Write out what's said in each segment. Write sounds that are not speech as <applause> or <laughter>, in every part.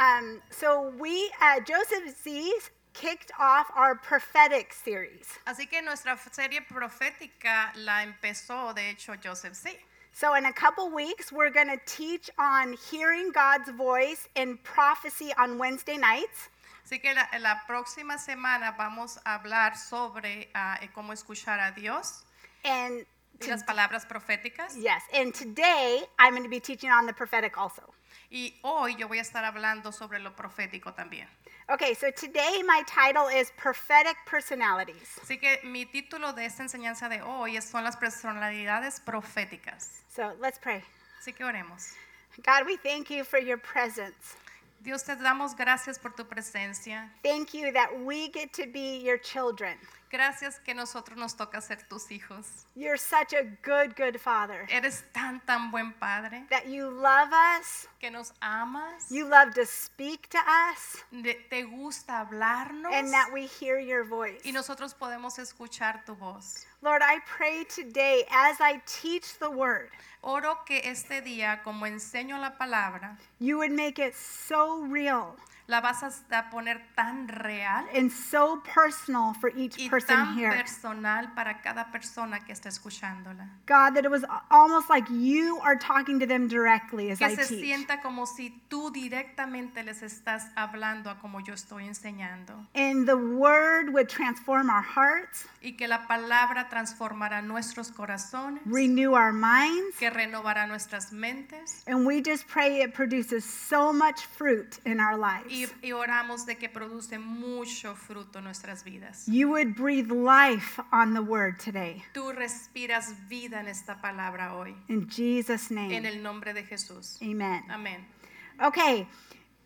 Um, so we, uh, Joseph Z kicked off our prophetic series. Así que nuestra serie profética la empezó, de hecho, Joseph Z. So in a couple weeks, we're going to teach on hearing God's voice in prophecy on Wednesday nights. Así que la, la próxima semana vamos a hablar sobre eh, cómo escuchar a Dios And y to- las palabras proféticas. yes, and today I'm going to be teaching on the prophetic also. Y hoy yo voy a estar hablando sobre lo profético también. Okay, so today my title is Prophetic Personalities. Así que mi título de esta enseñanza de hoy es- son las personalidades proféticas. So let's pray. Así que oremos. God, we thank you for your presence. Dios, te damos gracias por tu presencia. Thank you that we get to be your children. Gracias que nosotros nos toca ser tus hijos. You're such a good, good father. Eres tan, tan buen padre That you love us, que nos amas, you love to speak to us, de- te gusta hablarnos and that we hear your voice. y nosotros podemos escuchar tu voz. Lord, I pray today as I teach the word, Oro que este día, como enseño la palabra, you would make it so real la vas a poner tan real and so personal for each y person tan here. personal para cada persona que está escuchándola. God, that it was almost like you are talking to them directly as Que I se teach. sienta como si tú directamente les estás hablando a como yo estoy enseñando. And the word would transform our hearts, Y que la palabra transformará nuestros corazones, renew our minds, que renovará nuestras mentes. and we just pray it produces so much fruit in our lives. Y, y oramos de que produce mucho fruto en nuestras vidas. You would breathe life on the word today. Tú respiras vida en esta palabra hoy. In Jesus' En name. el nombre de Jesús. Amen. Amén. Okay,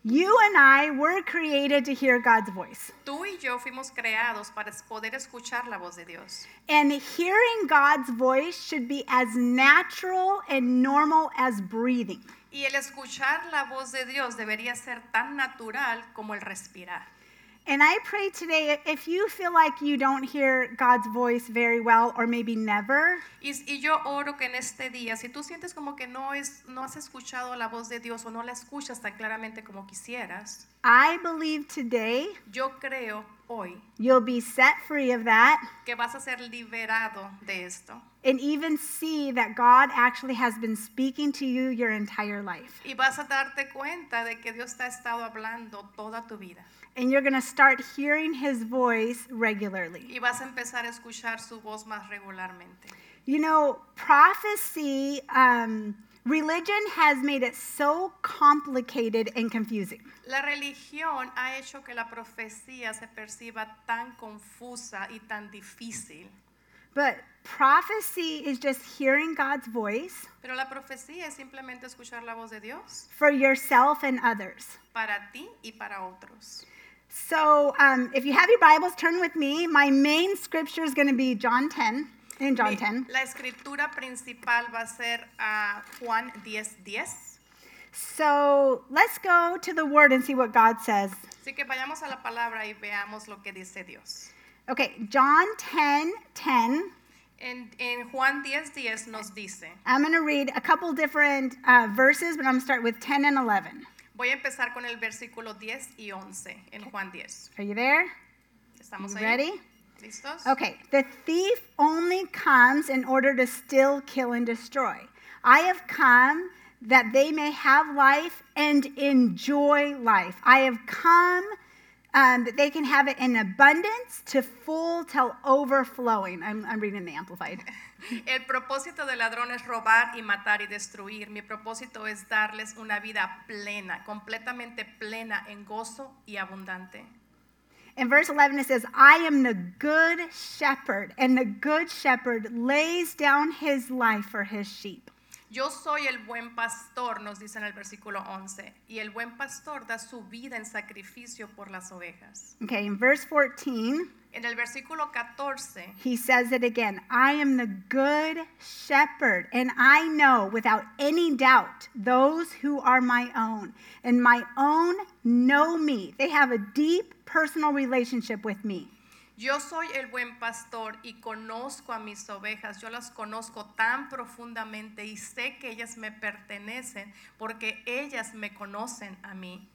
you and I were created to hear God's voice. Tú y yo fuimos creados para poder escuchar la voz de Dios. And hearing God's voice should be as natural and normal as breathing. Y el escuchar la voz de Dios debería ser tan natural como el respirar. And I pray today if you feel like you don't hear God's voice very well or maybe never, Y, y yo oro que en este día, si tú sientes como que no, es, no has escuchado la voz de Dios o no la escuchas tan claramente como quisieras, I believe today yo creo hoy you'll be set free of that que vas a ser liberado de esto. And even see that God actually has been speaking to you your entire life. Y vas a darte cuenta de que Dios te ha estado hablando toda tu vida. And you're going to start hearing his voice regularly. Y vas a empezar a escuchar su voz más regularmente. You know, prophecy, um, religion has made it so complicated and confusing. La religión ha hecho que la profecía se perciba tan confusa y tan difícil. But prophecy is just hearing God's voice Pero la profecía es simplemente escuchar la voz de Dios for yourself and others. para ti y para otros. So, um, if you have your Bibles, turn with me. My main scripture is going to be John 10, in John 10. La escritura principal va a ser a Juan 10:10. 10. So, let's go to the Word and see what God says. Así que vayamos a la palabra y veamos lo que dice Dios. Okay, John 10, 10. En, en Juan 10:10 10 nos dice, I'm going to read a couple different uh, verses, but I'm going to start with 10 and 11. voy a empezar con el versículo 10 y 11 en Juan 10. Are you there? ¿Estamos You ahí? ready? ¿Listos? Okay, the thief only comes in order to steal, kill, and destroy. I have come that they may have life and enjoy life. I have come um, that they can have it in abundance to full till overflowing. I'm, I'm reading the Amplified. <laughs> El propósito del ladrón es robar y matar y destruir. Mi propósito es darles una vida plena, completamente plena en gozo y abundante. In verse 11, it says, I am the good shepherd, and the good shepherd lays down his life for his sheep. Yo soy el buen pastor, nos dice en el versículo 11, y el buen pastor da su vida en sacrificio por las ovejas. Okay, in verse 14, En el versículo 14 he says it again I am the good shepherd, and I know without any doubt those who are my own, and my own know me. They have a deep personal relationship with me. Yo soy el buen pastor y conozco a mis ovejas, yo las conozco tan profundamente y sé que ellas me pertenecen porque ellas me conocen a mí.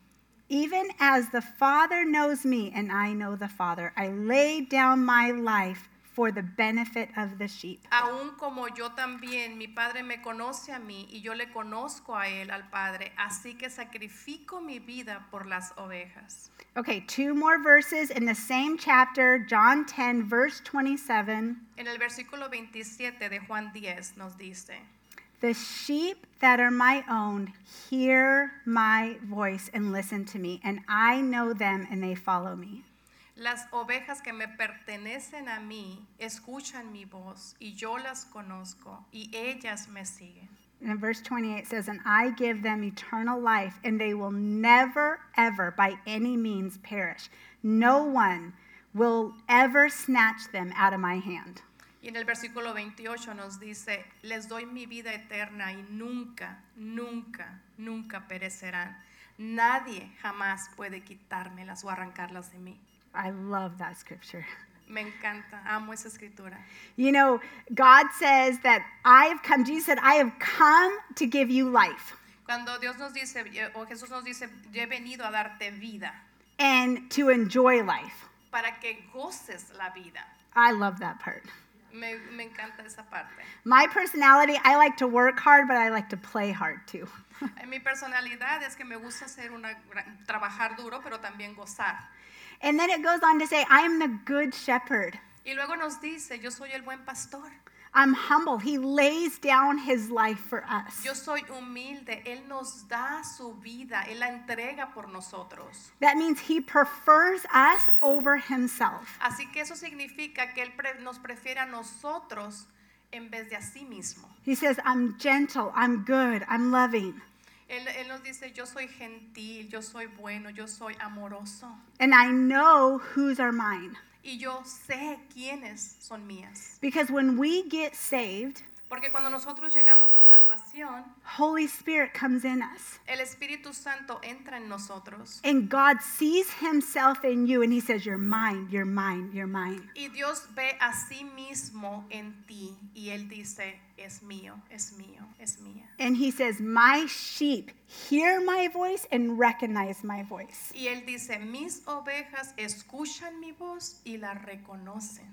Even as the Father knows me and I know the Father, I lay down my life for the benefit of the sheep. Aún como yo también, mi Padre me conoce a mí y yo le conozco a Él, al Padre, así que sacrifico mi vida por las ovejas. Okay, two more verses in the same chapter, John 10, verse 27. En el versículo 27 de Juan 10 nos dice, The sheep that are my own hear my voice and listen to me, and I know them and they follow me. Las ovejas que me pertenecen a mí escuchan mi voz y yo las conozco y ellas me siguen. And in verse 28 says, And I give them eternal life, and they will never, ever, by any means perish. No one will ever snatch them out of my hand. Y en el versículo 28 nos dice, les doy mi vida eterna y nunca, nunca, nunca perecerán. Nadie jamás puede quitármelas o arrancarlas de mí. I love that scripture. Me encanta, amo esa escritura. You know, God says that I have come, Jesus said, I have come to give you life Cuando Dios nos dice, o Jesús nos dice, yo he venido a darte vida and to enjoy life. para que goces la vida. I love that part. Me, me encanta esa parte. My personality, I like to work hard, but I like to play hard too. <laughs> Mi personalidad es que me gusta hacer una, trabajar duro, pero también gozar. And then it goes on to say, I am the good shepherd. Y luego nos dice, yo soy el buen pastor. I'm humble. He lays down his life for us. Yo soy humilde. Él nos da su vida. Él la entrega por nosotros. That means he prefers us over himself. Así que eso significa que Él nos prefiere a nosotros en vez de a sí mismo. He says, I'm gentle, I'm good, I'm loving, Él, él nos dice, yo soy gentil, yo soy bueno, yo soy amoroso. and I know whose are mine. Y yo sé quiénes son mías. Because when we get saved, Porque cuando nosotros llegamos a salvación, Holy Spirit comes in us. el Espíritu Santo entra en nosotros. And God sees himself in you and he says, You're mine, you're mine, you're mine. Y Dios ve a sí mismo en ti y Él dice, es mío, es mío, es mía. And he says, My sheep hear my voice and recognize my voice. Y Él dice, mis ovejas escuchan mi voz y la reconocen.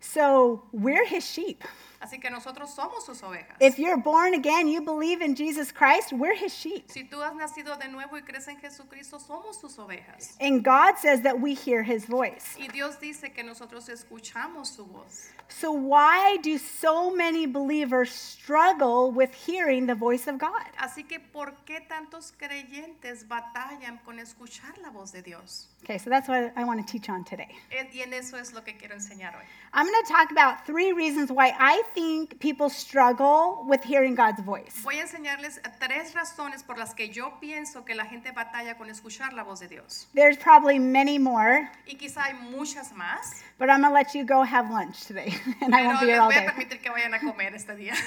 So we're his sheep. Así que nosotros somos sus ovejas. If you're born again, you believe in Jesus Christ, we're his sheep. Si tú has nacido de nuevo y crees en Jesucristo, somos sus ovejas. And God says that we hear his voice. Y Dios dice que nosotros escuchamos su voz. So, why do so many believers struggle with hearing the voice of God? Así que, ¿por qué tantos creyentes batallan con escuchar la voz de Dios? Okay, so that's what I want to teach on today. Eh, Y en eso es lo que quiero enseñar hoy. I'm going to talk about three reasons why I think people struggle with hearing God's voice. Voy a enseñarles tres razones por las que yo pienso que la gente batalla con escuchar la voz de Dios. There's probably many more, Y quizá hay muchas más, but I'm going to let you go have lunch today, <laughs> and I pero won't be here all voy a day. permitir que vayan a comer este día. <laughs>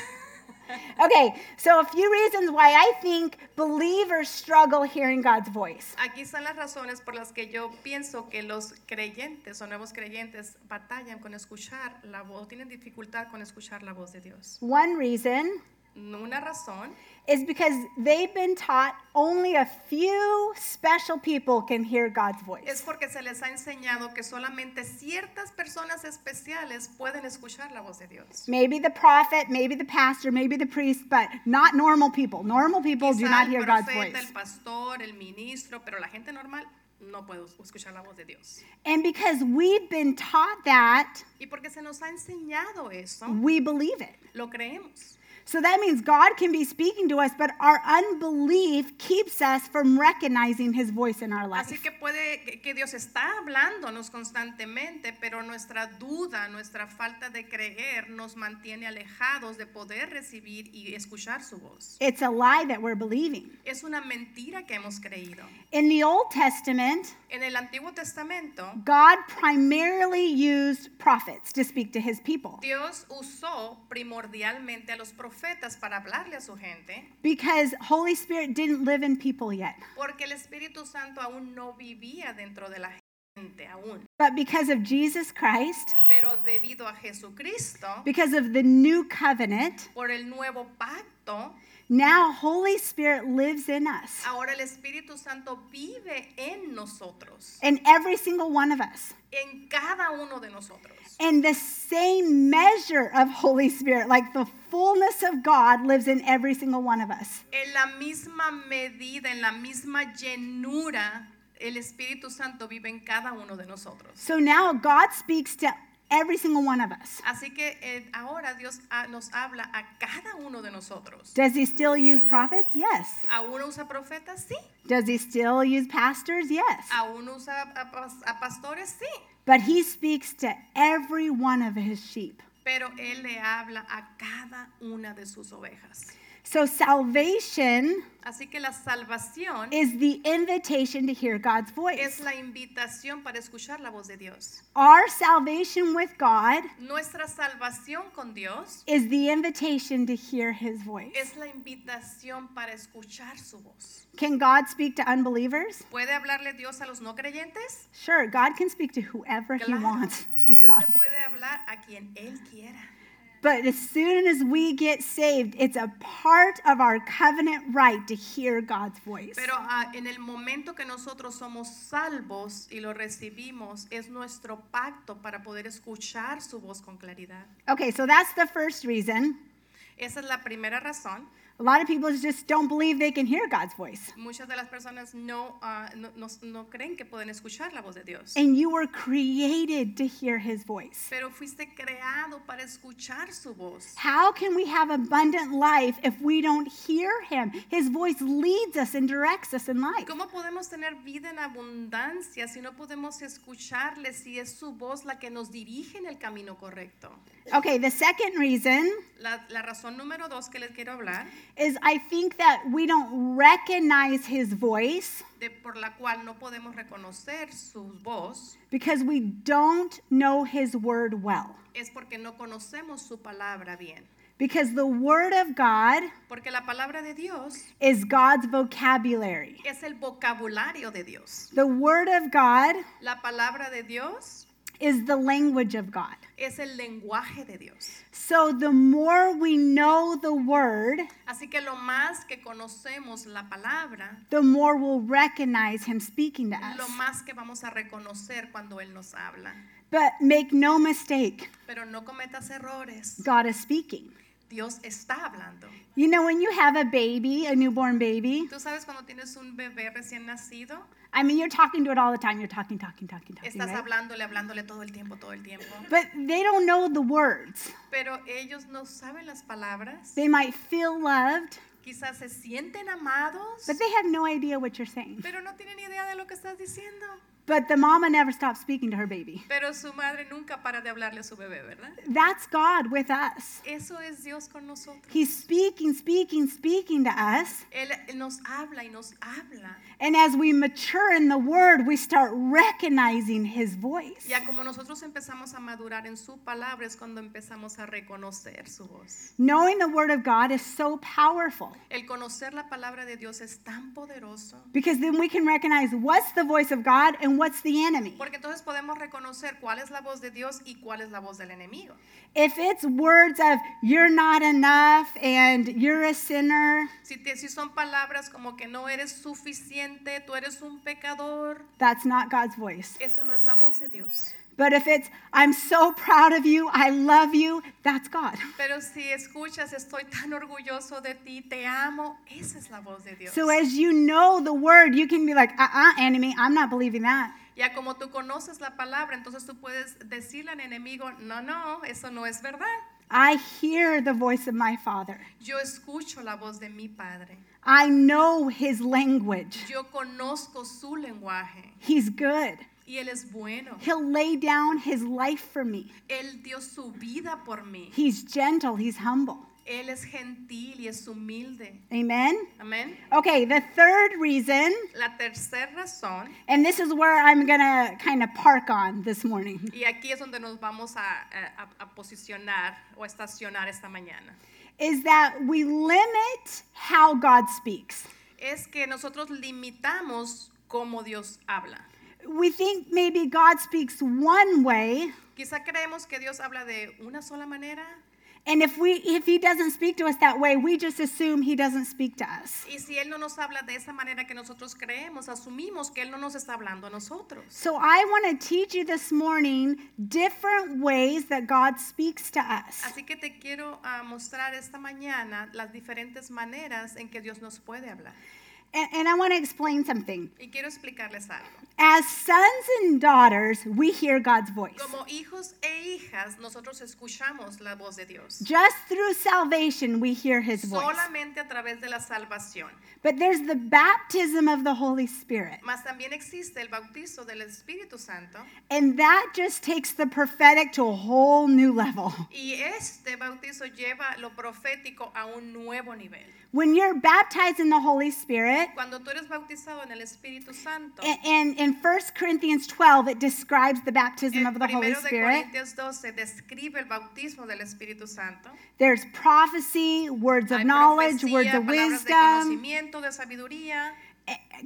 <laughs> Okay, so a few reasons why I think believers struggle hearing God's voice. Aquí están las razones por las que yo pienso que los creyentes o nuevos creyentes batallan con escuchar la voz, tienen dificultad con escuchar la voz de Dios. One reason Una razón is because they've been taught only a few special people can hear God's es voice. porque se les ha enseñado que solamente ciertas personas especiales pueden escuchar la voz de Dios. Maybe the prophet, maybe the pastor, maybe the priest, but not normal people. Normal people do not el hear God's profeta, voice. el pastor, el ministro, pero la gente normal no puede escuchar la voz de Dios. And because we've been taught that, Y porque se nos ha enseñado eso, we believe it. lo creemos. So that means God can be speaking to us, but our unbelief keeps us from recognizing his voice in our life. Así que puede que- Dios está hablándonos constantemente, pero nuestra duda, nuestra falta de creer nos mantiene alejados de poder recibir y escuchar su voz. It's a lie that we're believing. Es una mentira que hemos creído. In the Old Testament, En el Antiguo Testamento, God primarily used prophets to speak to his people Dios usó primordialmente a los profetas para hablarle a su gente, because Holy Spirit didn't live in people yet. porque el Espíritu Santo aún no vivía dentro de la gente aún. But because of Jesus Christ, Pero debido a Jesucristo, because of the new covenant, por el nuevo pacto, Now, Holy Spirit lives in us, Ahora el Espíritu Santo vive en nosotros, in every single one of us. en cada uno de nosotros. And the same measure of Holy Spirit, like the fullness of God, lives in every single one of us. En la misma medida, en la misma llenura, el Espíritu Santo vive en cada uno de nosotros. So now God speaks to every single one of us. Así que eh, ahora Dios ah, nos habla a cada uno de nosotros. Does he still use prophets? Yes. ¿Aún usa profetas? Sí. Does he still use pastors? Yes. ¿Aún usa a, pas- a pastores? Sí. But he speaks to every one of his sheep. Pero Él le habla a cada una de sus ovejas. So salvation Así que la salvación is the invitation to hear God's es voice. la invitación para escuchar la voz de Dios. Our salvation with God Nuestra salvación con Dios is the invitation to hear his voice. es la invitación para escuchar su voz. Can God speak to unbelievers? ¿Puede hablarle Dios a los no creyentes? Sure, God can speak to whoever he Claro. wants. <laughs> He's Dios God. le puede hablar a quien Él quiera. But as soon as we get saved, it's a part of our covenant right to hear God's voice. Pero ah, en el momento que nosotros somos salvos y lo recibimos, es nuestro pacto para poder escuchar su voz con claridad. Okay, so that's the first reason. Esa es la primera razón. A lot of people just don't believe they can hear God's voice. Muchas de las personas no, ah, no, no- no creen que pueden escuchar la voz de Dios. And you were created to hear his voice. Pero fuiste creado para escuchar su voz. How can we have abundant life if we don't hear him? His voice leads us and directs us in life. ¿Cómo podemos tener vida en abundancia si no podemos escucharle, si es su voz la que nos dirige en el camino correcto? Okay, the second reason La, la razón número dos que les quiero hablar, is I think that we don't recognize his voice de, por la cual no podemos reconocer su voz, because we don't know his word well. es porque no conocemos su palabra bien. Because the word of God Porque la palabra de Dios is God's vocabulary. es el vocabulario de Dios. The word of God La palabra de Dios is the language of God. es el lenguaje de Dios. So the more we know the word, Así que lo más que conocemos la palabra, the more we'll recognize him speaking to us. lo más que vamos a reconocer cuando Él nos habla. But make no mistake, Pero no cometas errores. God is speaking. Dios está hablando. You know, when you have a baby, a newborn baby, Tú sabes cuando tienes un bebé recién nacido, I mean, you're talking to it all the time. You're talking, talking, talking, talking. estás right? hablándole, hablándole todo el tiempo, todo el tiempo. But they don't know the words. Pero ellos no saben las palabras. They might feel loved, Quizás se sienten amados, but they have no idea what you're saying. pero no tienen idea de lo que estás diciendo. But the mama never stops speaking to her baby. Pero su madre nunca para de hablarle a su bebé, ¿verdad? That's God with us. Eso es Dios con nosotros. He's speaking, speaking, speaking to us. Él, nos habla y nos habla. And as we mature in the word, we start recognizing his voice. Ya como nosotros empezamos a madurar en su palabra es cuando empezamos a reconocer su voz. Knowing the word of God is so powerful El conocer la palabra de Dios es tan poderoso because then we can recognize what's the voice of God and what's the enemy. porque entonces podemos reconocer cuál es la voz de Dios y cuál es la voz del enemigo. If it's words of you're not enough and you're a sinner, Si, te- si son palabras como que no eres suficiente, tú eres un pecador, that's not God's voice. eso no es la voz de Dios. But if it's I'm so proud of you, I love you, that's God. <laughs> Pero si escuchas, estoy tan orgulloso de ti, te amo, esa es la voz de Dios. So as you know the word, you can be like, uh-uh, enemy, I'm not believing that. Ya como tú conoces la palabra, entonces tú puedes decirle al enemigo, no, no, eso no es verdad. I hear the voice of my Father. Yo escucho la voz de mi Padre. I know his language. Yo conozco su lenguaje He's good. Y Él es bueno. He'll lay down his life for me. Él dio su vida por mí. He's gentle, he's humble. Él es gentil y es humilde. Amen. Amén. Okay, the third reason, La tercera razón, and this is where I'm going to kind of park on this morning, y aquí es donde nos vamos a, a- a posicionar o estacionar esta mañana, is that we limit how God speaks. es que nosotros limitamos cómo Dios habla. We think maybe God speaks one way, Quizá creemos que Dios habla de una sola manera And if we if he doesn't speak to us that way, we just assume he doesn't speak to us. Y si Él no nos habla de esa manera que nosotros creemos, asumimos que Él no nos está hablando a nosotros. So I want to teach you this morning different ways that God speaks to us. Así que te quiero ah, mostrar esta mañana las diferentes maneras en que Dios nos puede hablar. And, and I want to explain something. Y quiero explicarles algo. As sons and daughters, we hear God's voice. Como hijos e hijas, nosotros escuchamos la voz de Dios. Just through salvation, we hear his voice. Solamente a través de la salvación. But there's the baptism of the Holy Spirit. Mas también existe el bautizo del Espíritu Santo. And that just takes the prophetic to a whole new level. Y este bautizo lleva lo profético a un nuevo nivel. When you're baptized in the Holy Spirit, Cuando tú eres bautizado en el Espíritu Santo, and in 1 Corinthians 12, it describes the baptism of the Holy Spirit. 12 el del Santo. There's prophecy, words of knowledge, words of wisdom.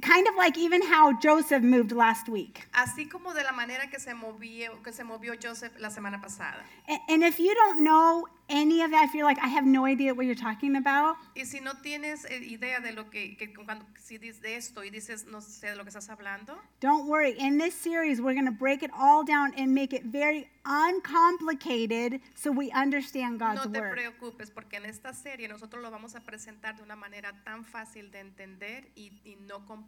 Conocimiento, de sabiduría, Kind of like even how Joseph moved last week. así como de la manera que se movió, que se movió Joseph la semana pasada. A- And if you don't know any of that, if you're like, I have no idea what you're talking about, Y si no tienes eh, idea de lo que, que cuando si dices de esto y dices no sé de lo que estás hablando, don't worry. In this series, we're going to break it all down and make it very uncomplicated so we understand God's no te word. preocupes porque en esta serie nosotros lo vamos a presentar de una manera tan fácil de entender y, y no complicada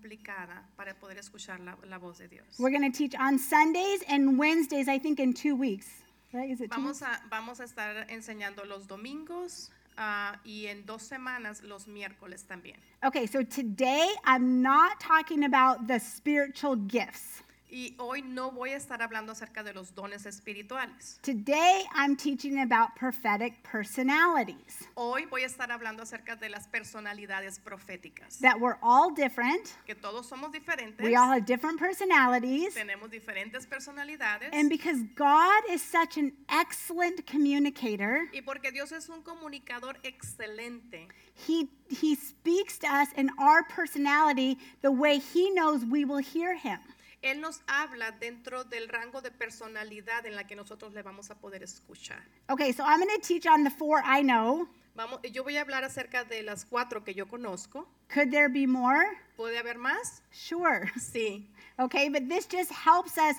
para poder escuchar la, la voz de Dios. We're going to teach on Sundays and Wednesdays, I think in two weeks. Right? Is it two Vamos a, vamos a estar enseñando los domingos ah, y en dos semanas los miércoles también. Okay, so today I'm not talking about the spiritual gifts. Y hoy no voy a estar hablando acerca de los dones espirituales. Today I'm teaching about prophetic personalities. Hoy voy a estar hablando acerca de las personalidades proféticas. That we're all different. Que todos somos diferentes, We all have different personalities. tenemos diferentes personalidades. And because God is such an excellent communicator, Y porque Dios es un comunicador excelente, he, he speaks to us in our personality the way He knows we will hear Him. Él nos habla dentro del rango de personalidad en la que nosotros le vamos a poder escuchar. Okay, so I'm going to teach on the four I know. Vamos, yo voy a hablar acerca de las cuatro que yo conozco. Could there be more? ¿Puede haber más? Sure. Sí. Okay, but this just helps us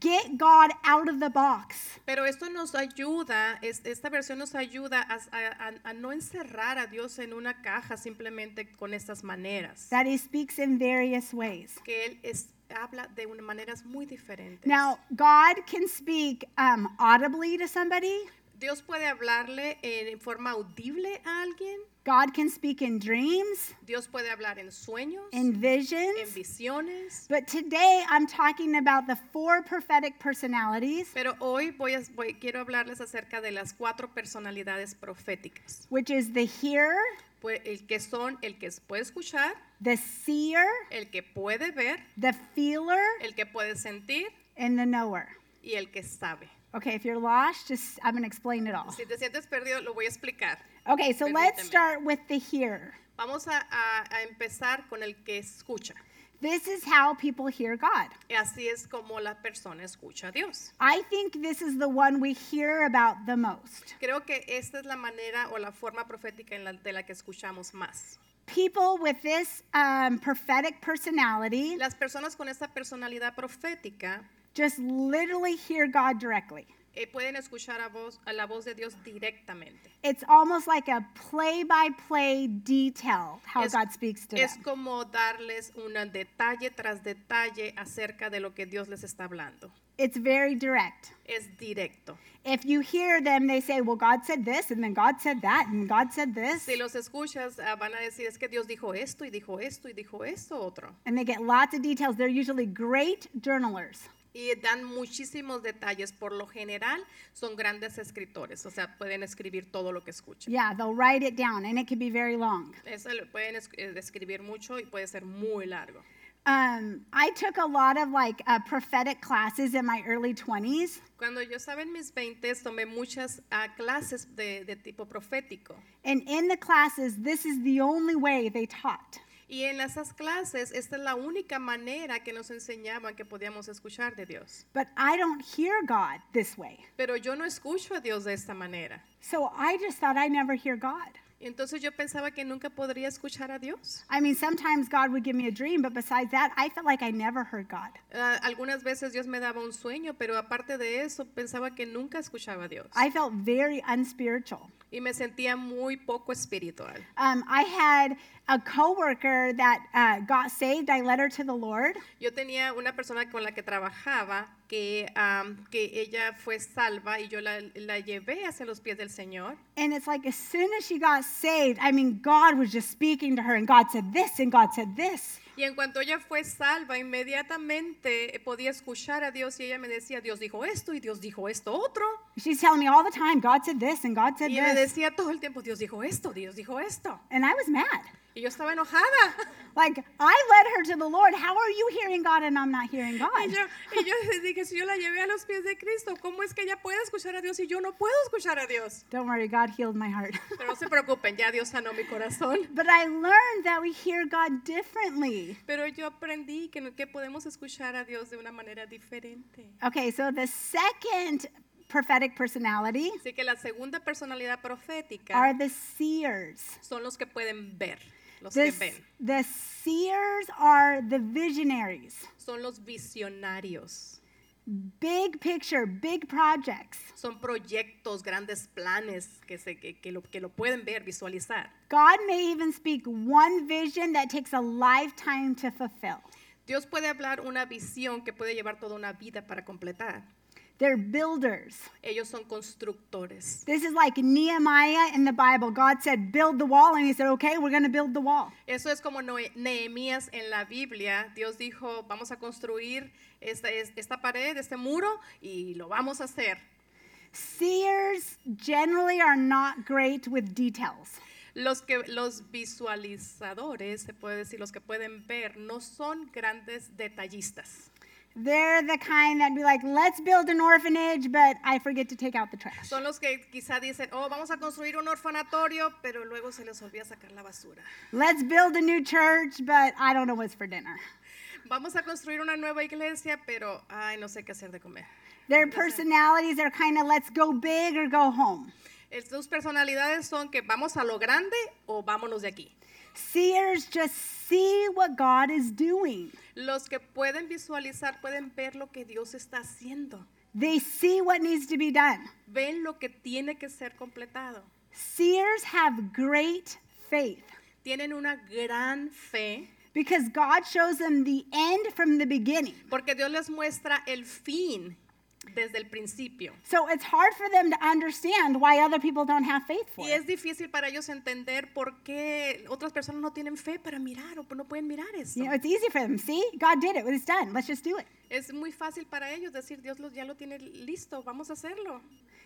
get God out of the box. Pero esto nos ayuda, es- esta versión nos ayuda a, a- a- a no encerrar a Dios en una caja simplemente con estas maneras. That He speaks in various ways. Que Él es- habla de maneras muy diferentes. Now, God can speak um, audibly to somebody. Dios puede hablarle en forma audible a alguien. God can speak in dreams, Dios puede hablar en sueños, in visions. en visiones. But today I'm talking about the four prophetic personalities, Pero hoy voy a, voy- quiero hablarles acerca de las cuatro personalidades proféticas. which is the hearer, el que son el que puede escuchar, the seer, el que puede ver, the feeler, el que puede sentir and the knower. y el que sabe. Okay, if you're lost, just I'm going to explain it all. Si te sientes perdido, lo voy a explicar. Okay, so let's Permíteme. start with the hearer. Vamos a, a- a empezar con el que escucha. This is how people hear God. Así es como la persona escucha a Dios. I think this is the one we hear about the most. Creo que esta es la manera o la forma profética en la- de la que escuchamos más. People with this um, prophetic personality Las personas con esta personalidad profética just literally hear God directly. Eh, pueden escuchar a, voz, a la voz de Dios directamente. It's almost like a play by play detail how Es- God speaks to Es them. como darles un detalle tras detalle acerca de lo que Dios les está hablando. It's very direct. Es directo. If you hear them, they say, Well, God said this, and then God said that, and God said this. Si los escuchas, ah, van a decir, es que Dios dijo esto y dijo esto y dijo esto otro. And they get lots of details. They're usually great journalers. Y dan muchísimos detalles. Por lo general, son grandes escritores. O sea, pueden escribir todo lo que escuchan. Yeah, they'll write it down, and it can be very long. Eso lo pueden eh, escribir mucho y puede ser muy largo. Um, I took a lot of like uh, prophetic classes in my early 20s, Cuando yo estaba en mis 20, tomé muchas ah, clases de, de tipo profético. and in the classes, this is the only way they taught. Y en esas clases, esta es la única manera que nos enseñaban que podíamos escuchar de Dios. But I don't hear God this way. Pero yo no escucho a Dios de esta manera. So I just thought I never hear God. Entonces yo pensaba que nunca podría escuchar a Dios. I mean, sometimes God would give me a dream, but besides that, I felt like I never heard God. Ah, algunas veces Dios me daba un sueño, pero aparte de eso pensaba que nunca escuchaba a Dios. I felt very unspiritual. Y me sentía muy poco espiritual. Um, I had a coworker that uh, got saved. I led her to the Lord, Yo tenía una persona con la que trabajaba que, am, que ella fue salva y yo la, la llevé hacia los pies del Señor. and it's like as soon as she got saved, I mean, God was just speaking to her, and God said this, and God said this. Y en cuanto ella fue salva, inmediatamente podía escuchar a Dios y ella me decía, Dios dijo esto y Dios dijo esto otro. She's telling me all the time, God said this, and God said Y me this. decía todo el tiempo, Dios dijo esto, Dios dijo esto. And I was mad. Y yo estaba enojada. Like, I led her to the Lord. How are you hearing God and I'm not hearing Y God? yo, y yo <laughs> dije, si yo la llevé a los pies de Cristo, ¿cómo es que ella puede escuchar a Dios y yo no puedo escuchar a Dios? Don't worry, God healed my heart. <laughs> Pero no se preocupen, ya Dios sanó mi corazón. <laughs> but I learned that we hear God differently. Pero yo aprendí que, que podemos escuchar a Dios de una manera diferente. Okay, so the second prophetic personality Así que la segunda personalidad profética are the seers. son los que pueden ver, los The, que ven. the seers are the visionaries. Son los visionarios. Big picture, big projects. Son proyectos, grandes planes que, se, que, que lo, que lo pueden ver, visualizar. God may even speak one vision that takes a lifetime to fulfill. Dios puede hablar una visión que puede llevar toda una vida para completar. They're builders. Ellos son constructores. This is like Nehemiah in the Bible. God said, build the wall, and he said, okay, we're going to build the wall. Eso es como Nehemías en la Biblia. Dios dijo, vamos a construir esta, es- esta pared, este muro, y lo vamos a hacer. Seers generally are not great with details. Los, que, los visualizadores, se puede decir, los que pueden ver, no son grandes detallistas. They're the kind that be like, let's build an orphanage, but I forget to take out the trash. Son los que quizá dicen, oh, vamos a construir un orfanatorio, pero luego se les olvida sacar la basura. Let's build a new church, but I don't know what's for dinner. Vamos a construir una nueva iglesia, pero, ay, no sé qué hacer de comer. Their personalities are kind of let's go big or go home. Sus personalidades son que vamos a lo grande o vámonos de aquí. Seers just see what God is doing. Los que pueden visualizar pueden ver lo que Dios está haciendo. They see what needs to be done. Ven lo que tiene que ser completado. Seers have great faith Tienen una gran fe because God shows them the end from the beginning. porque Dios les muestra el fin desde el principio. So it's hard for them to understand why other people don't have faith for Y es difícil para ellos entender por qué otras personas no tienen fe para mirar o no pueden mirar eso. You know, it's easy for them. See, God did it. It's done. Let's just do it. Es muy fácil para ellos decir, Dios ya lo tiene listo, vamos a hacerlo.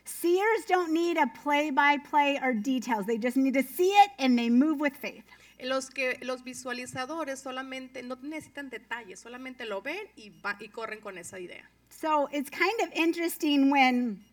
Seers don't need a play by play or details. They just need to see it and they move with faith. Los, que, los visualizadores solamente no necesitan detalles, solamente lo ven y, va- y corren con esa idea. So it's kind of interesting when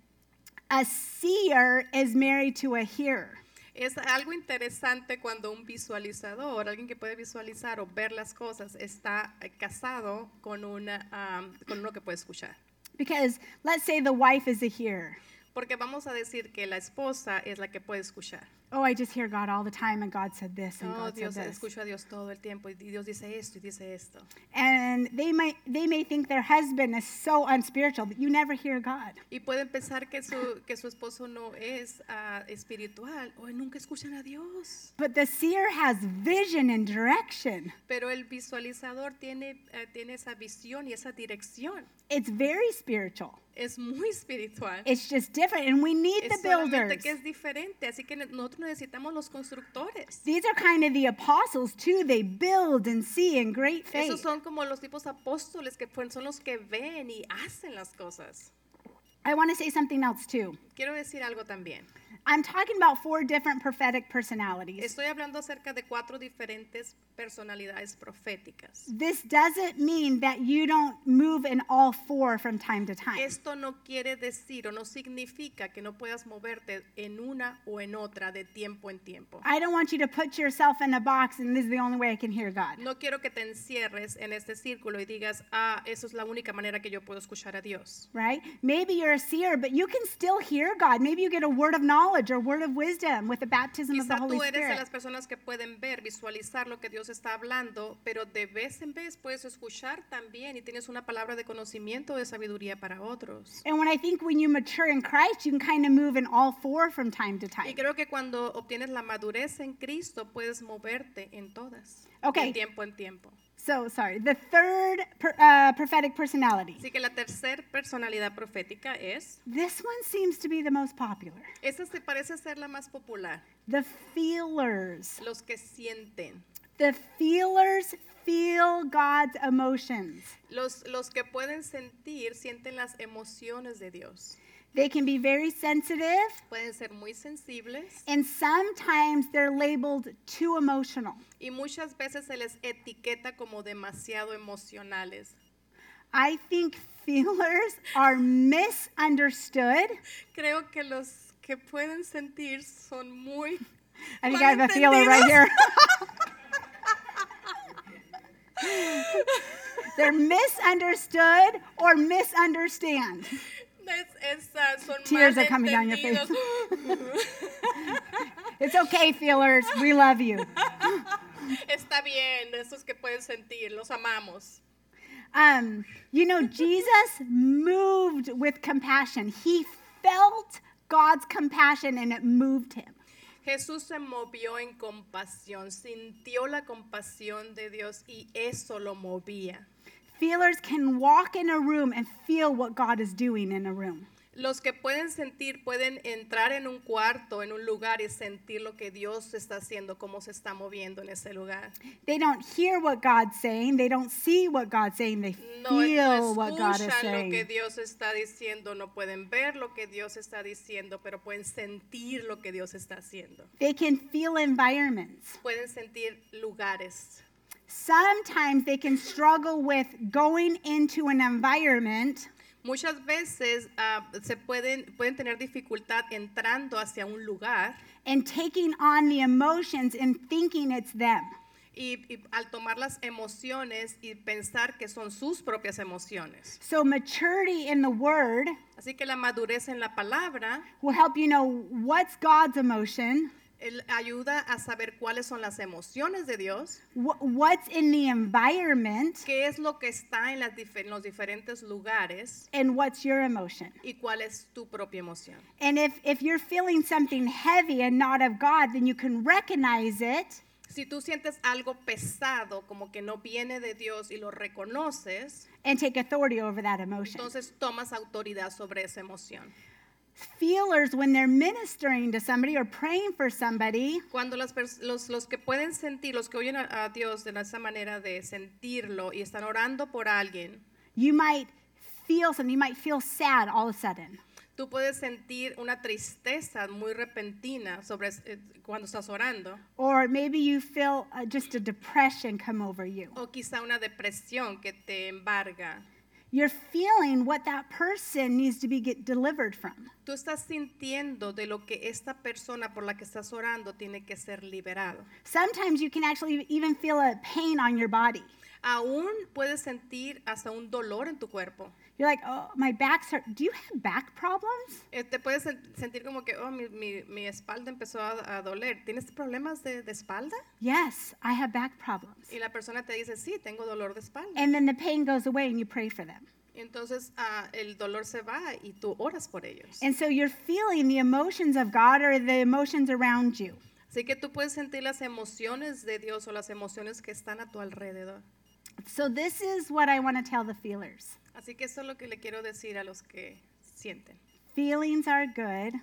a seer is married to a hearer. Es algo interesante cuando un visualizador, alguien que puede visualizar o ver las cosas, está eh, casado con, una, am, con uno que puede escuchar. Because let's say the wife is a hearer. Porque vamos a decir que la esposa es la que puede escuchar. Oh, I just hear God all the time, and God said this, and No, God Dios said this. escucho a Dios todo el tiempo y Dios dice esto y dice esto. And they might they may think their husband is so unspiritual, but you never hear God. Y pueden pensar que su, que su esposo no es ah, espiritual o nunca escuchan a Dios. But the seer has vision and direction. Pero el visualizador tiene, eh, tiene esa visión y esa dirección. It's very spiritual. Es muy espiritual. It's just different, and we need Es the builders. que es diferente, así que nosotros necesitamos los constructores. These are kind of the apostles too. They build and see in great Esos faith. son como los tipos apóstoles que son los que ven y hacen las cosas. I want to say something else too. quiero decir algo también. I'm talking about four different prophetic personalities. Estoy hablando acerca de cuatro diferentes personalidades proféticas. This doesn't mean that you don't move in all four from time to time. Esto no quiere decir o no significa que no puedas moverte en una o en otra de tiempo en tiempo. I don't want you to put yourself in a box and this is the only way I can hear God. No quiero que te encierres en este círculo y digas, ah, eso es la única manera que yo puedo escuchar a Dios. Right? Maybe you're a seer, but you can still hear God. Maybe you get a word of knowledge or word of wisdom with the baptism of the Quizá Holy tú eres de Spirit. las personas que pueden ver, visualizar lo que Dios está hablando, pero de vez en vez puedes escuchar también y tienes una palabra de conocimiento de sabiduría para otros. And when I think when you mature in Christ, you can kind of move in all four from time to time. Y creo que cuando obtienes la madurez en Cristo puedes moverte en todas, Okay. de tiempo en tiempo. So, sorry. The third per, uh, prophetic personality. Así que la tercera personalidad profética es, This one seems to be the most popular. esta se parece ser la más popular, The feelers. los que sienten, The feelers feel God's emotions. los, los que pueden sentir, sienten las emociones de Dios. They can be very sensitive, Pueden ser muy sensibles and sometimes they're labeled too emotional. y muchas veces se les etiqueta como demasiado emocionales. I think feelers are misunderstood. Creo que los que pueden sentir son muy I think I have a feeler right here. <laughs> they're misunderstood or misunderstand. Es- Tears are coming down your face. <laughs> It's okay, feelers. We love you. <laughs> Está bien, esos que pueden sentir, los amamos. Um, you know, Jesus moved with compassion. He felt God's compassion and it moved him. Jesús se movió en compasión, sintió la compasión de Dios y eso lo movía. Feelers can walk in a room and feel what God is doing in a room. Los que pueden sentir pueden entrar en un cuarto, en un lugar y sentir lo que Dios está haciendo, cómo se está moviendo en ese lugar. They don't hear what God's saying, they don't see what God's saying, they No, feel no what God is escuchan lo que saying. Dios está diciendo, no pueden ver lo que Dios está diciendo, pero pueden sentir lo que Dios está haciendo. They can feel environments. Pueden sentir lugares. Sometimes they can struggle with going into an environment Muchas veces ah, se pueden, pueden tener dificultad entrando hacia un lugar and taking on the emotions and thinking it's them. y, y al tomar las emociones y pensar que son sus propias emociones. So, maturity in the word Así que la madurez en la palabra will help you know what's God's emotion, él ayuda a saber cuáles son las emociones de Dios, wh- what's in the environment, qué es lo que está en, las dif- en los diferentes lugares and what's your emotion. y cuál es tu propia emoción. And if, if you're feeling something heavy and not of God, then you can recognize it Si tú sientes algo pesado, como que no viene de Dios y lo reconoces, and take authority over that emotion. entonces tomas autoridad sobre esa emoción. Feelers, when they're ministering to somebody or praying for somebody, Cuando las los, los que pueden sentir, los que oyen a, a Dios de esa manera de sentirlo y están orando por alguien, you might feel something. You might feel sad all of a sudden. tú puedes sentir una tristeza muy repentina sobre eh, cuando estás orando, Or maybe you feel uh, just a depression come over you. o quizá una depresión que te embarga. You're feeling what that person needs to be get delivered from. Tú estás sintiendo de lo que esta persona por la que estás orando tiene que ser liberado. Sometimes you can actually even feel a pain on your body. Aún puedes sentir hasta un dolor en tu cuerpo. You're like, oh, my back's hurt. Do you have back problems? Eh, te puedes sen- sentir como que, oh, mi, mi- mi espalda empezó a, a doler. ¿Tienes problemas de, de espalda? Yes, I have back problems. Y la persona te dice, sí, tengo dolor de espalda. And then the pain goes away and you pray for them. Entonces ah, el dolor se va y tú oras por ellos. And so you're feeling the emotions of God or the emotions around you. Así que tú puedes sentir las emociones de Dios o las emociones que están a tu alrededor. So this is what I want to tell the feelers. Así que eso es lo que le quiero decir a los que sienten. Feelings are good,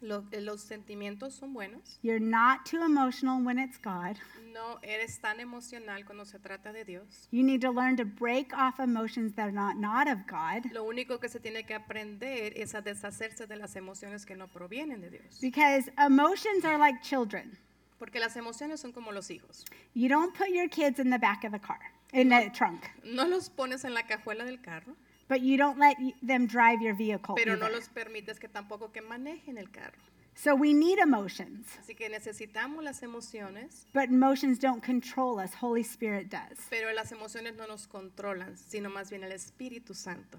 Lo- eh, los sentimientos son buenos. You're not too emotional when it's God. No eres tan emocional cuando se trata de Dios. You need to learn to break off emotions that are not, not of God Lo único que se tiene que aprender es a deshacerse de las emociones que no provienen de Dios. because emotions are like children. Porque las emociones son como los hijos. You don't put your kids in the back of the car, in the trunk, No los pones en la cajuela del carro, but you don't let them drive your vehicle. pero no either. los permites que tampoco que manejen el carro. So we need emotions, Así que necesitamos las emociones, but emotions don't control us. Holy Spirit does. pero las emociones no nos controlan, sino más bien el Espíritu Santo.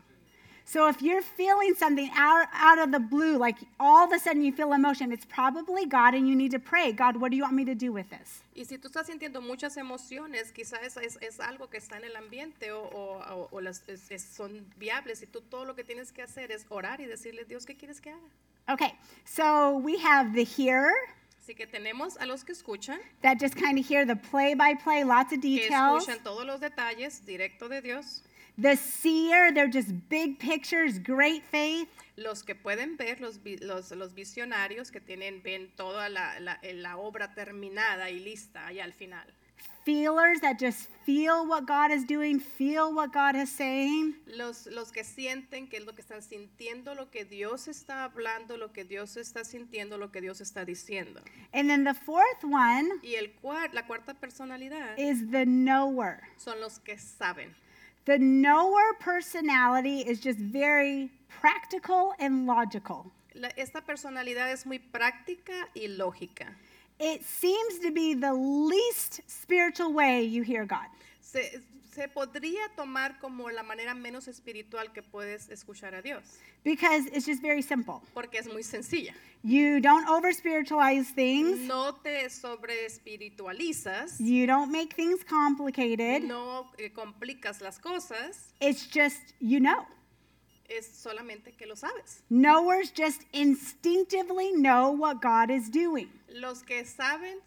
So if you're feeling something out, out of the blue, like all of a sudden you feel emotion, it's probably God and you need to pray, God, what do you want me to do with this? Y si tú estás sintiendo muchas emociones, quizás es, es- es algo que está en el ambiente o, o- o- las, es- es- son viables y tú todo lo que tienes que hacer es orar y decirle, Dios, ¿qué quieres que haga? Okay, so we have the hearer Así que tenemos a los que escuchan, that just kind of hear the play by play, lots of que details. escuchan todos los detalles directo de Dios, The seer, they're just big pictures, great faith. los que pueden ver, los, los, los visionarios que tienen, ven toda la, la- la obra terminada y lista allá al final. Feelers that just feel what God is doing, feel what God is saying. Los, los que sienten que es lo que están sintiendo, lo que Dios está hablando, lo que Dios está sintiendo, lo que Dios está diciendo. And then the fourth one Y el cuar- la cuarta personalidad is the knower. son los que saben. The knower personality is just very practical and logical. La- esta personalidad es muy práctica y lógica. It seems to be the least spiritual way you hear God. Se, se podría tomar como la manera menos espiritual que puedes escuchar a Dios, because it's just very simple. porque es muy sencilla. You don't over spiritualize things, No te sobre espiritualizas, you don't make things complicated. no eh, complicas las cosas, It's just you know. es solamente que lo sabes. Knowers just instinctively know what God is doing. Los que saben,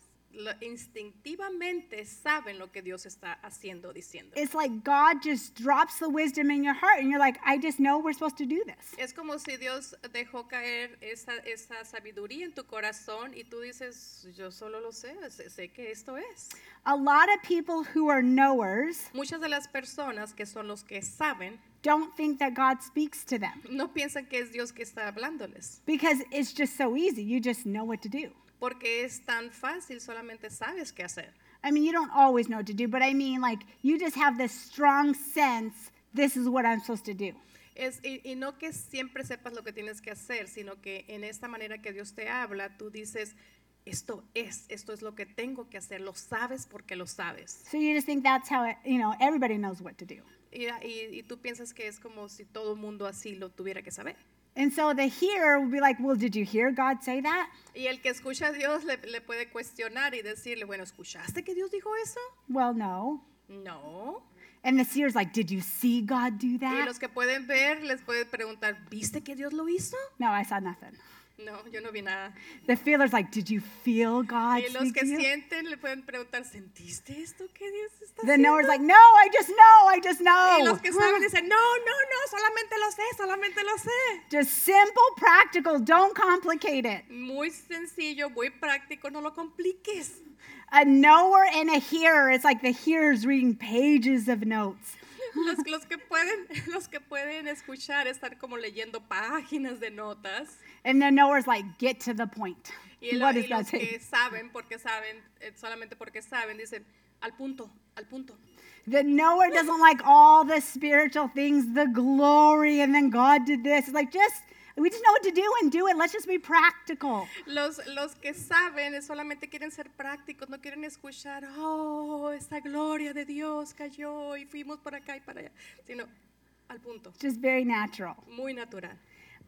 instintivamente saben lo que Dios está haciendo, diciendo. It's like God just drops the wisdom in your heart, and you're like, I just know we're supposed to do this. Es como si Dios dejó caer esa, esa sabiduría en tu corazón y tú dices, yo solo lo sé, sé, sé que esto es. A lot of people who are knowers Muchas de las personas que son los que saben don't think that God speaks to them no piensan que es Dios que está hablándoles, because it's just so easy. You just know what to do. Porque es tan fácil, solamente sabes qué hacer. I mean, you don't always know what to do, but I mean, like, you just have this strong sense this is what I'm supposed to do. Es, y, y no que siempre sepas lo que tienes que hacer, sino que en esta manera que Dios te habla, tú dices, esto es, esto es lo que tengo que hacer, lo sabes porque lo sabes. So you just think that's how, it, you know, everybody knows what to do. Y, y- y tú piensas que es como si todo el mundo así lo tuviera que saber. And so the hearer will be like, well, did you hear God say that? Y el que escucha a Dios le, le puede cuestionar y decirle, bueno, ¿escuchaste que Dios dijo eso? Well, no. No. And the seer's like, did you see God do Y that? los que pueden ver les puede preguntar, ¿viste que Dios lo hizo? No, I saw nothing. No, yo no vi nada. The feeler's like, did you feel God Y los que sienten le pueden preguntar, ¿sentiste esto que Dios está The knower's like, no, I just know, I just y know. los que saben dicen, no, no, no, solamente lo sé, solamente lo sé. Just simple, practical, don't complicate it. Muy sencillo, muy práctico, no lo compliques. A knower and a hearer, it's like the hearer's reading pages of notes. Los, los que pueden, <laughs> los que pueden escuchar están como leyendo páginas de notas. And the knower's like, get to the point. Y, lo- What y los que saben, porque saben, eh, solamente porque saben, dicen, al punto, al punto. The knower doesn't like all the spiritual things, the glory, and then God did this. It's like, just, we just know what to do and do it. Let's just be practical. Los, los que saben solamente quieren ser prácticos, no quieren escuchar, oh, esta gloria de Dios cayó y fuimos por acá y para allá, sino al punto, Just very natural. muy natural.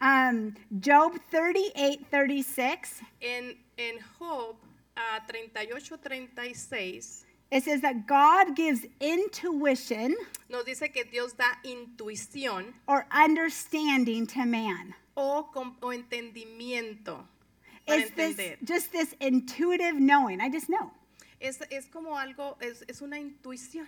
Um, Job 38 36, En, en Job ah, 38, 36 it says that God gives intuition nos dice que Dios da intuición or understanding to man. O, o entendimiento para It's this, just this intuitive knowing. I just know. Es, es como algo, es, es una intuición.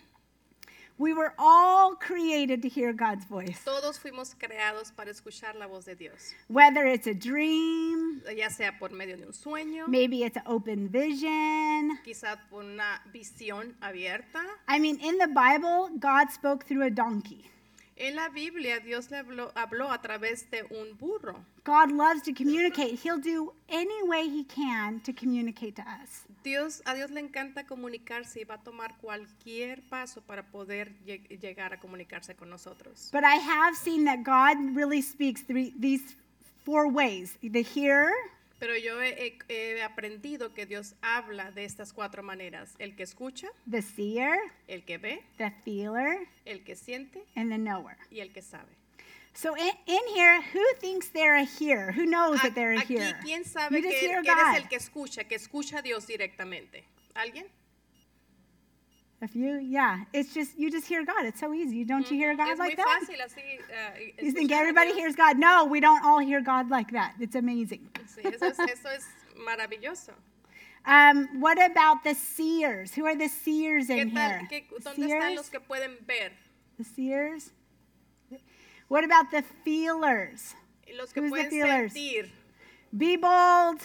We were all created to hear God's voice. Todos fuimos creados para escuchar la voz de Dios, Whether it's a dream, ya sea por medio de un sueño, maybe it's an open vision. quizás por una visión abierta. I mean, in the Bible, God spoke through a donkey. En la Biblia Dios le habló, habló a través de un burro. God loves to communicate. He'll do any way he can to communicate to us. Dios, a Dios le encanta comunicarse y va a tomar cualquier paso para poder lleg- llegar a comunicarse con nosotros. But I have seen that God really speaks three, these four ways the hearer, Pero yo he, he- aprendido que Dios habla de estas cuatro maneras. El que escucha, the seer, el que ve, the feeler, el que siente and the knower. y el que sabe. So in, in here, who thinks they're a hearer? Who knows that they're a Aquí, hearer? ¿quién sabe You que, just hear que eres God. el que escucha, que escucha a Dios directamente? ¿Alguien? If you, yeah, it's just you just hear God. It's so easy. Don't you hear God es like that? así. eh, You think everybody Dios. hears God? No, we don't all hear God like that. It's amazing. Sí, eso es, eso es maravilloso. Um, what about the seers? Who are the seers ¿Qué in tal? here? ¿Qué- ¿Dónde están Seers? los que ver? The seers? What about the feelers? Los que Who's the pueden feelers? sentir. Be bold.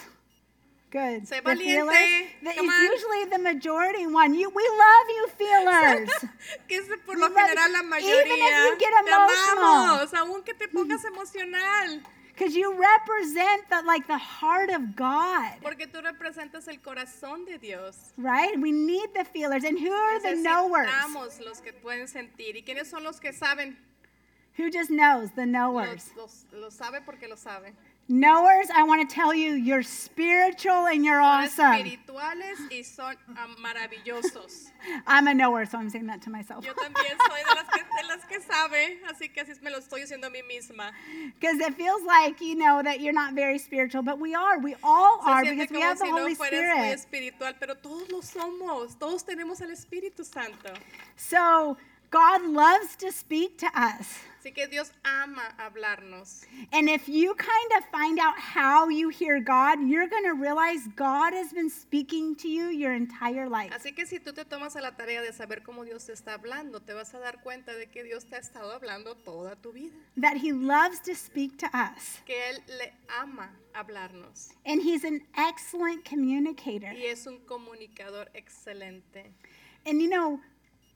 Good. The valiente. The- Come it's on. usually the majority one. You, we love you, feelers. <laughs> que es por We lo love general you. la Even if you get Te emotional. amamos, te mm-hmm. pongas emocional. Because you represent the, like the heart of God, Porque tú representas el corazón de Dios. right? We need the feelers. And who are the knowers? Los que pueden sentir. ¿Y quiénes son los que saben? Who just knows? The knowers. Los, los, los sabe porque lo saben. Knowers, I want to tell you, you're spiritual and you're awesome. espirituales y son ah, maravillosos. <laughs> I'm a knower, so I'm saying that to myself. Yo también soy de las que, de las que sabe, así que así me lo estoy diciendo a mí misma. <laughs> Because it feels like, you know, that you're not very spiritual, but we are. We all Se are siente because we como have the si Holy no fueras muy Spirit. espiritual, pero todos lo somos. Todos tenemos al Espíritu Santo. So God loves to speak to us. Así que Dios ama hablarnos. And if you kind of find out how you hear God, you're going to realize God has been speaking to you your entire life. Así que si tú te tomas a la tarea de saber cómo Dios te está hablando, te vas a dar cuenta de que Dios te ha estado hablando toda tu vida. That He loves to speak to us. Que Él le ama hablarnos. And He's an excellent communicator. Y es un comunicador excelente. And you know,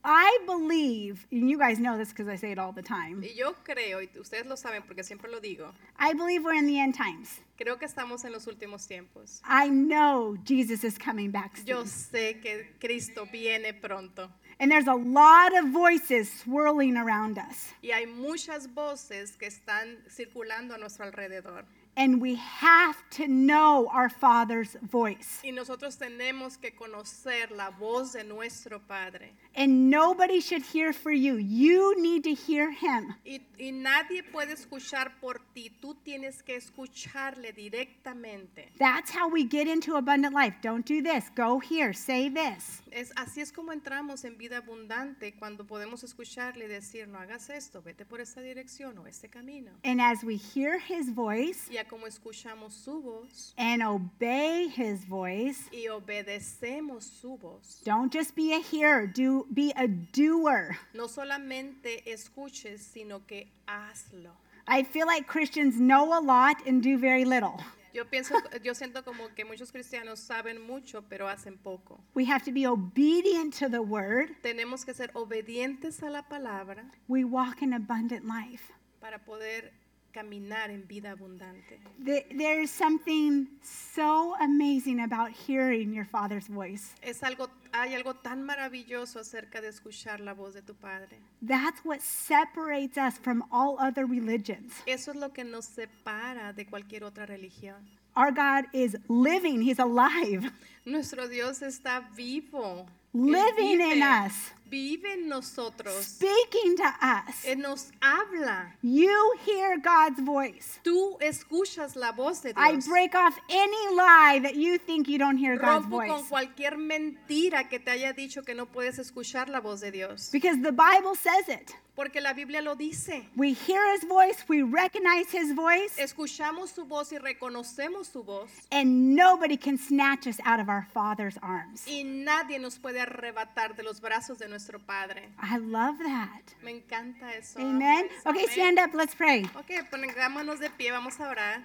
I believe, and you guys know this because I say it all the time, Y yo creo, y ustedes lo saben porque siempre lo digo, I believe we're in the end times. creo que estamos en los últimos tiempos. I know Jesus is coming back soon. Yo sé que Cristo viene pronto. And there's a lot of voices swirling around us. Y hay muchas voces que están circulando a nuestro alrededor. And we have to know our Father's voice. Y nosotros tenemos que conocer la voz de nuestro Padre. And nobody should hear for you. You need to hear Him. Y, y nadie puede escuchar por ti. Tú tienes que escucharle directamente. That's how we get into abundant life. Don't do this. Go here. Say this. Es, así es como entramos en vida abundante cuando podemos escucharle y decir, no hagas esto, vete por esta dirección o este camino. And as we hear His voice Como escuchamos su voz and obey His voice, y obedecemos su voz, don't just be a hearer, do be a doer. no solamente escuches, sino que hazlo. I feel like Christians know a lot and do very little. Yo pienso, yo siento como que muchos cristianos saben mucho, pero hacen poco. We have to be obedient to the word. Tenemos que ser obedientes a la palabra We walk in abundant life. para poder caminar en vida abundante. The- There's something so amazing about hearing your Father's voice. Es algo, hay algo tan maravilloso acerca de escuchar la voz de tu Padre. That's what separates us from all other religions. Eso es lo que nos separa de cualquier otra religión. Our God is living, He's alive, Nuestro Dios está vivo. Living in us, vive en nosotros. speaking to us. Él nos habla. You hear God's voice. Tú escuchas la voz de I break off any lie that you think you don't hear God's Rompo con voice. cualquier mentira que te haya dicho que no puedes escuchar la voz de Dios. Because the Bible says it. Porque la Biblia lo dice. We hear his voice, we recognize his voice, Escuchamos su voz y reconocemos su voz. and nobody can snatch us out of our Father's arms. Y nadie nos puede arrebatar de los brazos de nuestro Padre. I love that. Me encanta eso. Amen. Okay, stand up, let's pray. Ok, pongámonos de pie, vamos a orar.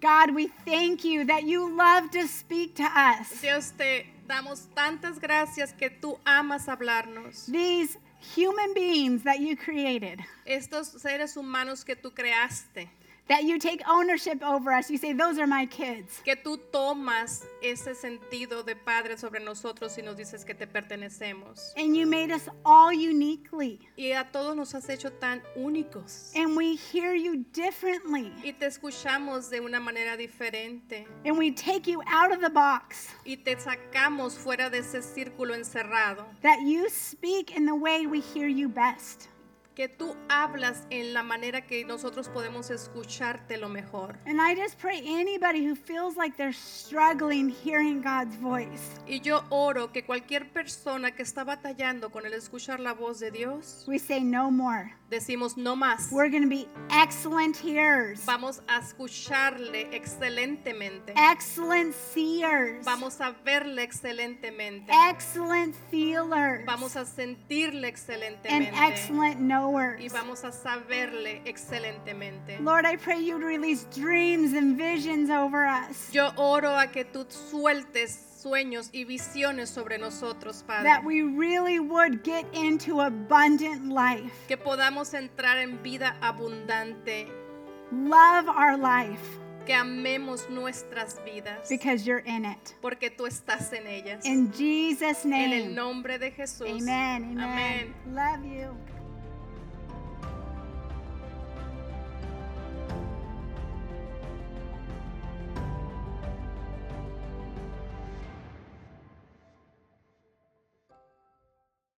God, we thank you that you love to speak to us. Dios, te damos tantas gracias que tú amas hablarnos. These human beings that you created, Estos seres humanos que tú creaste, that you take ownership over us. You say, Those are my kids. que tú tomas ese sentido de padre sobre nosotros y nos dices que te pertenecemos. And you made us all uniquely. Y a todos nos has hecho tan únicos. And we hear you differently. Y te escuchamos de una manera diferente. And we take you out of the box. Y te sacamos fuera de ese círculo encerrado. That you speak in the way we hear you best. Que tú hablas en la manera que nosotros podemos escucharte lo mejor. And I just pray anybody who feels like they're struggling hearing God's voice, Y yo oro que cualquier persona que está batallando con el escuchar la voz de Dios, we say no more. decimos no más. We're going to be excellent hearers, Vamos a escucharle excelentemente. excellent seers, Vamos a verle excelentemente. excellent feelers, Vamos a sentirle and excelentemente. excellent knowers. Y vamos a saberle excelentemente. Lord, I pray you'd release dreams and visions over us. Yo oro a que tú sueltes sueños y visiones sobre nosotros, That Padre. we really would get into abundant life, Que podamos entrar en vida abundante. love our life Que amemos nuestras vidas. because you're in it. Porque tú estás en ellas. In Jesus' En el name. nombre de Jesús. Amen. Amen. Amén. Love you.